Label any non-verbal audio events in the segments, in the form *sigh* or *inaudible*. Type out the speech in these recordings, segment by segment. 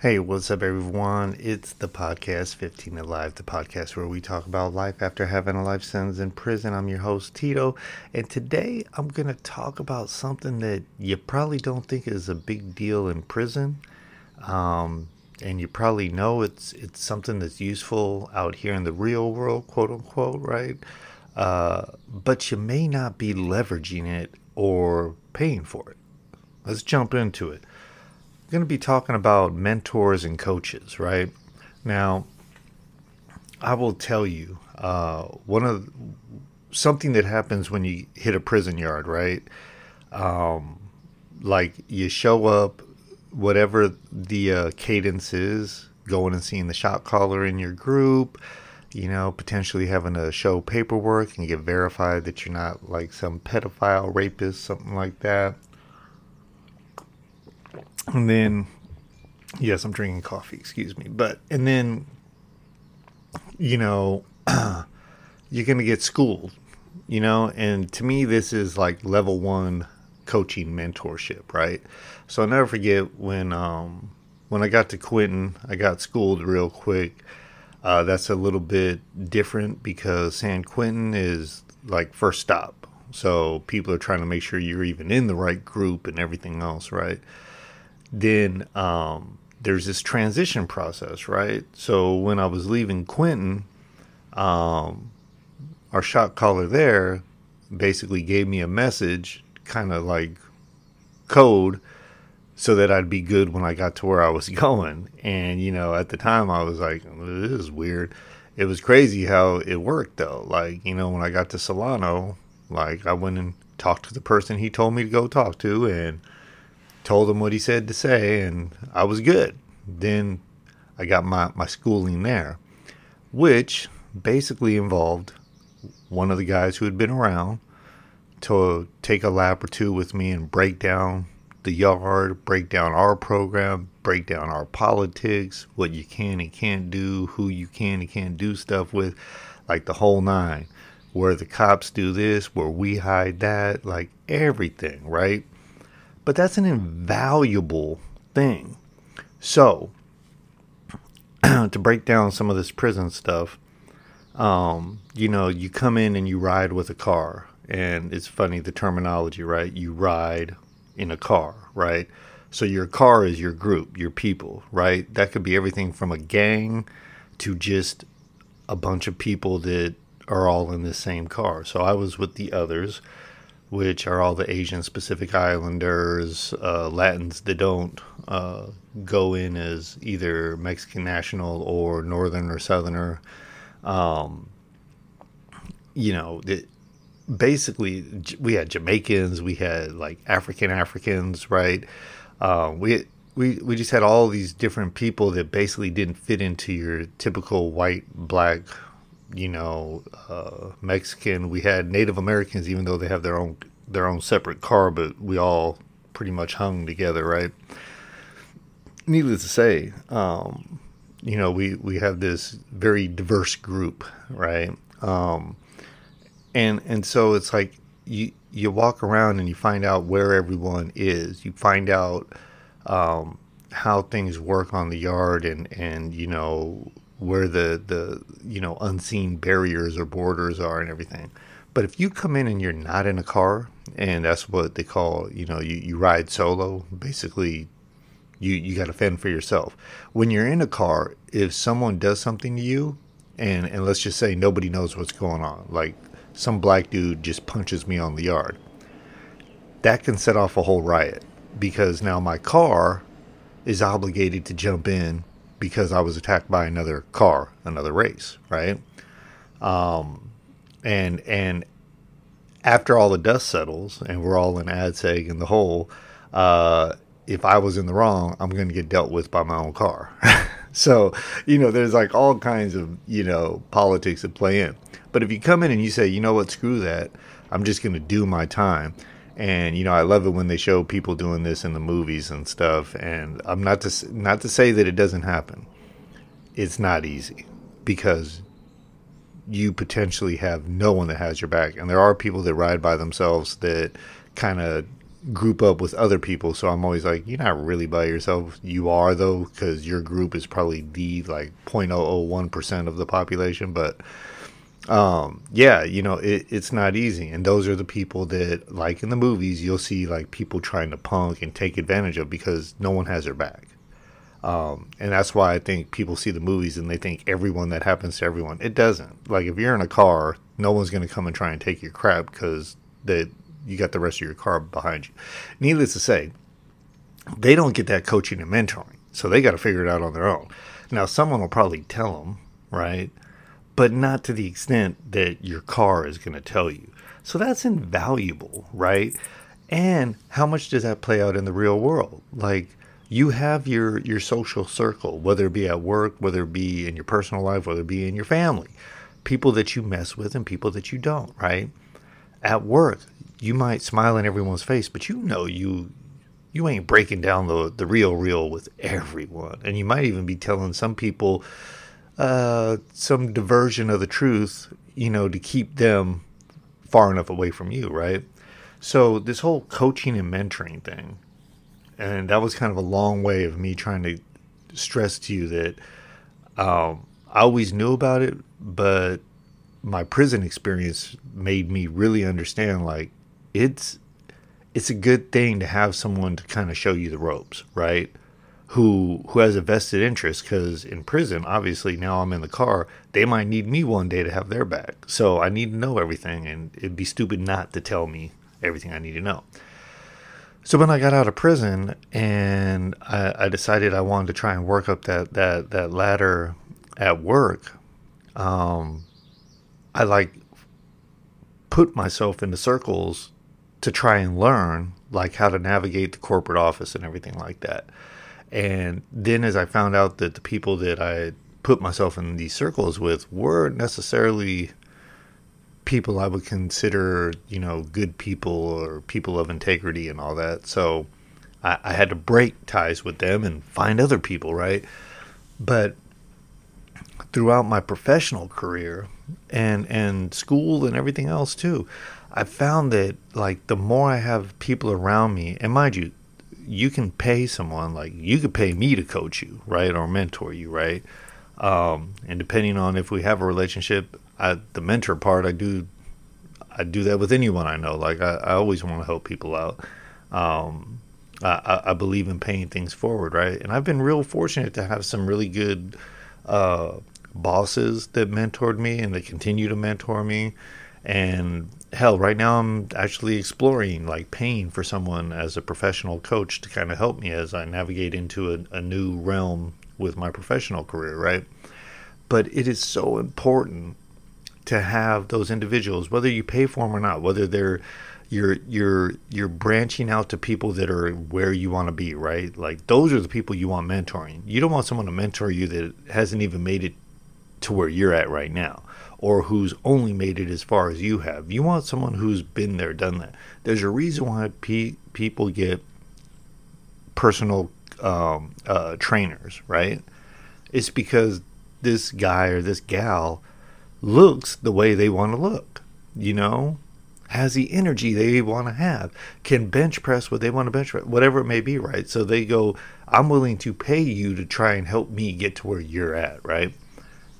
Hey, what's up, everyone? It's the podcast 15 to Life, the podcast where we talk about life after having a life sentence in prison. I'm your host, Tito, and today I'm going to talk about something that you probably don't think is a big deal in prison. Um, and you probably know it's it's something that's useful out here in the real world, quote unquote, right? Uh, but you may not be leveraging it or paying for it. Let's jump into it going to be talking about mentors and coaches, right? Now, I will tell you uh, one of something that happens when you hit a prison yard, right? Um, like you show up, whatever the uh, cadence is, going and seeing the shot caller in your group, you know, potentially having to show paperwork and get verified that you're not like some pedophile, rapist, something like that. And then, yes, I'm drinking coffee, excuse me. But, and then, you know, *clears throat* you're going to get schooled, you know? And to me, this is like level one coaching mentorship, right? So I'll never forget when, um, when I got to Quentin, I got schooled real quick. Uh, that's a little bit different because San Quentin is like first stop. So people are trying to make sure you're even in the right group and everything else, right? Then um, there's this transition process, right? So when I was leaving Quentin, um, our shot caller there basically gave me a message, kind of like code, so that I'd be good when I got to where I was *laughs* going. And you know, at the time, I was like, "This is weird." It was crazy how it worked, though. Like you know, when I got to Solano, like I went and talked to the person he told me to go talk to, and told him what he said to say, and I was good. Then I got my, my schooling there, which basically involved one of the guys who had been around to take a lap or two with me and break down the yard, break down our program, break down our politics, what you can and can't do, who you can and can't do stuff with, like the whole nine. Where the cops do this, where we hide that, like everything, right? But that's an invaluable thing. So, *clears throat* to break down some of this prison stuff, um, you know, you come in and you ride with a car. And it's funny, the terminology, right? You ride in a car, right? So your car is your group, your people, right? That could be everything from a gang to just a bunch of people that are all in the same car. So I was with the others which are all the Asian Pacific Islanders, uh, Latins that don't uh, go in as either Mexican national or Northern or Southerner. Um, you know, basically, we had Jamaicans, we had like African Africans, right? Uh, we we we just had all these different people that basically didn't fit into your typical white black you know, uh, Mexican. We had Native Americans, even though they have their own their own separate car, but we all pretty much hung together, right? Needless to say, um, you know, we we have this very diverse group, right? Um, and and so it's like you you walk around and you find out where everyone is. You find out um, how things work on the yard, and and you know where the the you know unseen barriers or borders are and everything. But if you come in and you're not in a car, and that's what they call you know you, you ride solo, basically you you got to fend for yourself. When you're in a car, if someone does something to you, and and let's just say nobody knows what's going on, like some black dude just punches me on the yard, that can set off a whole riot because now my car is obligated to jump in because I was attacked by another car, another race, right? Um, and and after all the dust settles and we're all in ADSEG in the hole, uh, if I was in the wrong, I'm going to get dealt with by my own car. *laughs* so, you know, there's like all kinds of, you know, politics that play in. But if you come in and you say, you know what, screw that, I'm just going to do my time. And you know, I love it when they show people doing this in the movies and stuff. And I'm not to not to say that it doesn't happen. It's not easy because you potentially have no one that has your back. And there are people that ride by themselves that kind of group up with other people. So I'm always like, you're not really by yourself. You are though, because your group is probably the like 0.001% of the population. But um, yeah, you know, it, it's not easy. And those are the people that, like in the movies, you'll see like people trying to punk and take advantage of because no one has their back. Um, and that's why I think people see the movies and they think everyone that happens to everyone. It doesn't. Like if you're in a car, no one's going to come and try and take your crap because that you got the rest of your car behind you. Needless to say, they don't get that coaching and mentoring, so they got to figure it out on their own. Now, someone will probably tell them, right? But not to the extent that your car is going to tell you. So that's invaluable, right? And how much does that play out in the real world? Like you have your your social circle, whether it be at work, whether it be in your personal life, whether it be in your family, people that you mess with and people that you don't, right? At work, you might smile in everyone's face, but you know you you ain't breaking down the the real real with everyone, and you might even be telling some people uh, some diversion of the truth, you know, to keep them far enough away from you, right? So this whole coaching and mentoring thing, and that was kind of a long way of me trying to stress to you that um, I always knew about it, but my prison experience made me really understand like it's it's a good thing to have someone to kind of show you the ropes, right? Who who has a vested interest because in prison, obviously now I'm in the car, they might need me one day to have their back. So I need to know everything, and it'd be stupid not to tell me everything I need to know. So when I got out of prison and I, I decided I wanted to try and work up that that that ladder at work, um, I like put myself into circles to try and learn like how to navigate the corporate office and everything like that. And then as I found out that the people that I put myself in these circles with weren't necessarily people I would consider, you know, good people or people of integrity and all that. So I, I had to break ties with them and find other people, right? But throughout my professional career and and school and everything else too, I found that like the more I have people around me, and mind you, you can pay someone like you could pay me to coach you, right, or mentor you, right. Um, and depending on if we have a relationship, I, the mentor part, I do, I do that with anyone I know. Like I, I always want to help people out. Um, I, I, believe in paying things forward, right? And I've been real fortunate to have some really good uh, bosses that mentored me and they continue to mentor me. And hell, right now I'm actually exploring like paying for someone as a professional coach to kind of help me as I navigate into a, a new realm with my professional career, right? But it is so important to have those individuals, whether you pay for them or not, whether they're you're you're you're branching out to people that are where you want to be, right? Like those are the people you want mentoring. You don't want someone to mentor you that hasn't even made it to where you're at right now or who's only made it as far as you have. You want someone who's been there, done that. There's a reason why pe- people get personal um, uh, trainers, right? It's because this guy or this gal looks the way they want to look, you know, has the energy they want to have, can bench press what they want to bench press, whatever it may be, right? So they go, I'm willing to pay you to try and help me get to where you're at, right?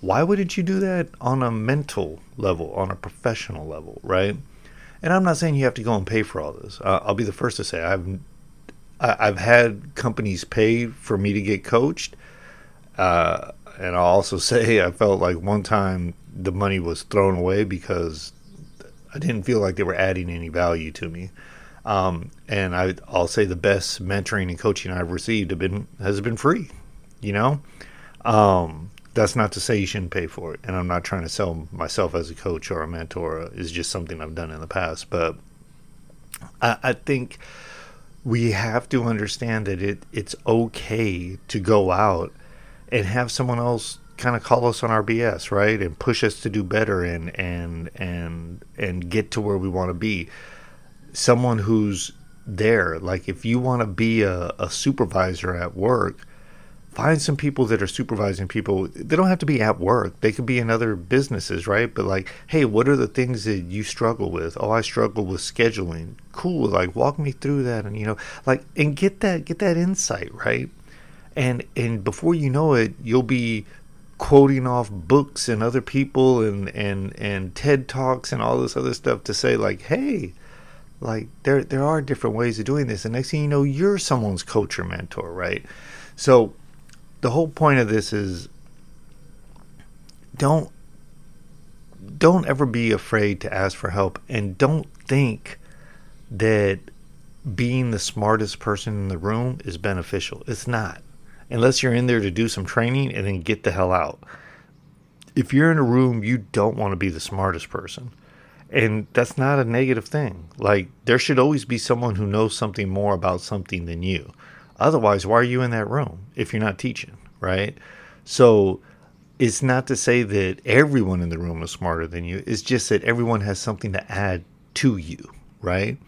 Why wouldn't you do that on a mental level, on a professional level, right? And I'm not saying you have to go and pay for all this. Uh, I'll be the first to say I've I've had companies pay for me to get coached, uh, and I'll also *laughs* say I felt like one time the money was thrown away because I didn't feel like they were adding any value to me. Um, and I, will say the best mentoring and coaching I've received have been has been free. You know, um, that's not to say you shouldn't pay for it. And I'm not trying to sell myself as a coach or a mentor. It's just something I've done in the past. But I, I think we have to understand that it it's okay to go out and have someone else kind of call us on our BS, right? And push us to do better and and and and get to where we want to be. Someone who's there, like if you want to be a, a supervisor at work, find some people that are supervising people. They don't have to be at work. They could be in other businesses, right? But like, hey, what are the things that you struggle with? Oh, I struggle with scheduling. Cool. Like walk me through that and you know, like and get that get that insight, right? And and before you know it, you'll be quoting off books and other people and and and TED Talks and all this other stuff to say like, hey, like there there are different ways of doing this. And next thing you know, you're someone's coach or mentor, right? So the whole point of this is don't don't ever be afraid to ask for help and don't think that being the smartest person in the room is beneficial. It's not. Unless you're in there to do some training and then get the hell out. If you're in a room, you don't want to be the smartest person. And that's not a negative thing. Like, there should always be someone who knows something more about something than you. Otherwise, why are you in that room if you're not teaching, right? So it's not to say that everyone in the room is smarter than you. It's just that everyone has something to add to you, right?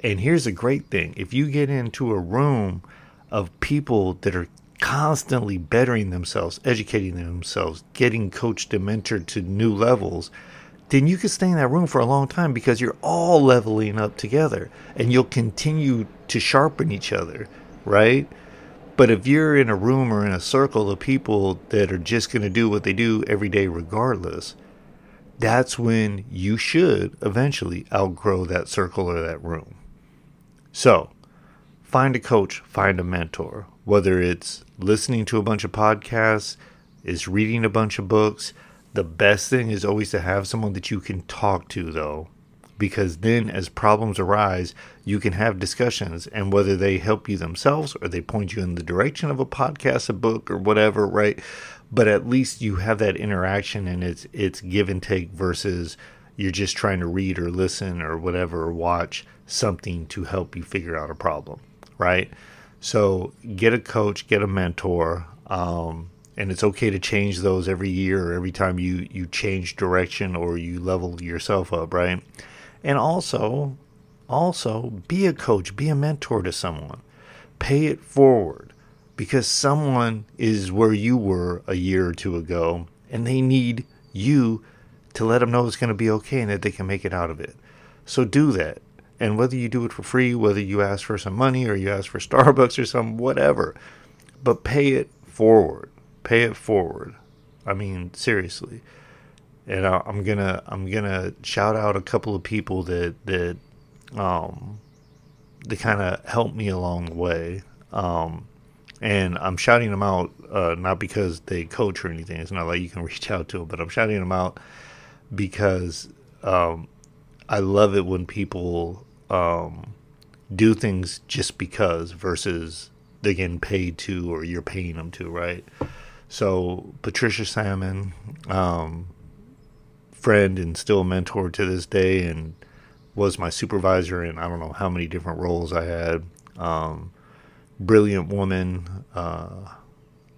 And here's a great thing if you get into a room of people that are constantly bettering themselves, educating themselves, getting coached and mentored to new levels, then you can stay in that room for a long time because you're all leveling up together and you'll continue to sharpen each other right? But if you're in a room or in a circle of people that are just going to do what they do every day, regardless, that's when you should eventually outgrow that circle or that room. So, find a coach, find a mentor, whether it's listening to a bunch of podcasts, is reading a bunch of books. The best thing is always to have someone that you can talk to, though, because then as problems arise, you can have discussions and whether they help you themselves or they point you in the direction of a podcast, a book or whatever, right? But at least you have that interaction and it's it's give and take versus you're just trying to read or listen or whatever or watch something to help you figure out a problem, right? So get a coach, get a mentor, um, and it's okay to change those every year or every time you you change direction or you level yourself up, right? And also, also be a coach, be a mentor to someone. Pay it forward because someone is where you were a year or two ago and they need you to let them know it's going to be okay and that they can make it out of it. So do that. And whether you do it for free, whether you ask for some money or you ask for *laughs* Starbucks or some whatever, but pay it forward. Pay it forward. I mean, seriously and I, am gonna I'm gonna shout out a couple of people that that um that kind of helped me along the way. Um, and I'm shouting them out uh, not because they coach or anything. It's not like you can *laughs* reach out to them, but I'm shouting them out because um, I love it when people um, do things just because versus they're getting paid to or you're paying them to, right? So Patricia Salmon, um, friend and still a mentor to this day, and was my supervisor in I don't know how many different roles I had. Um, brilliant woman, uh,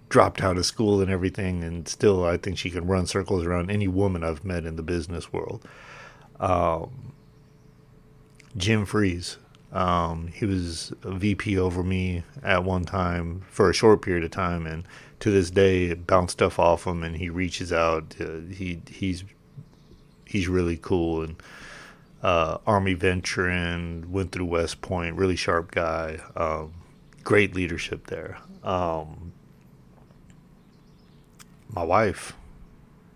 dropped out of school and everything, and still I think she can run circles around any woman I've met in the business world. Um, Jim Freeze. Um, he was a VP over me at one time for a short period of time, and to this day, bounce stuff off him, and he reaches out. Uh, he he's he's really cool and uh, Army veteran, went through West Point, really sharp guy, um, great leadership there. Um, my wife,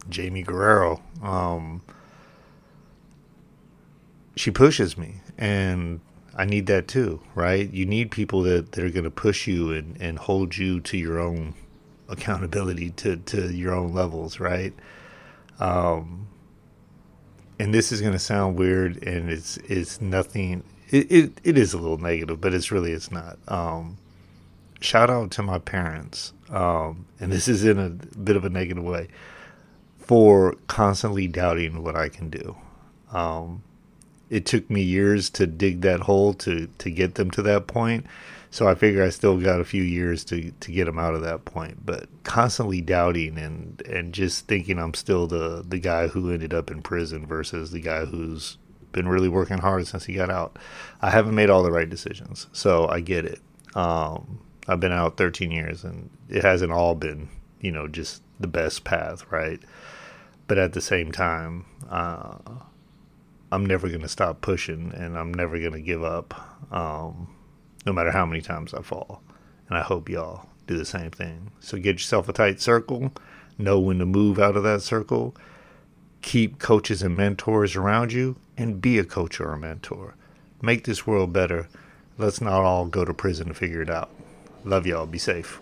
Jamie Guerrero, um, she pushes me, and I need that too, right? You need people that, that are going to push you and, and hold you to your own accountability to, to your own levels, right? Um, and this is going to sound weird, and it's it's nothing. It, it it is a little negative, but it's really it's not. Um, shout out to my parents, um, and this is in a bit of a negative way, for constantly doubting what I can do. Um, it took me years to dig that hole to to get them to that point. So I figure I still got a few years to to get him out of that point. But constantly doubting and and just thinking I'm still the the guy who ended up in prison versus the guy who's been really working hard since he got out. I haven't made all the right decisions, so I get it. Um, I've been out 13 years, and it hasn't all been, you know, just the best path, right? But at the same time, uh, I'm never going to stop pushing, and I'm never going to give up, um, no matter how many times I fall. And I hope y'all do the same thing. So get yourself a tight circle, know when to move out of that circle, keep coaches and mentors around you, and be a coach or a mentor. Make this world better. Let's not all go to prison to figure it out. Love y'all. Be safe.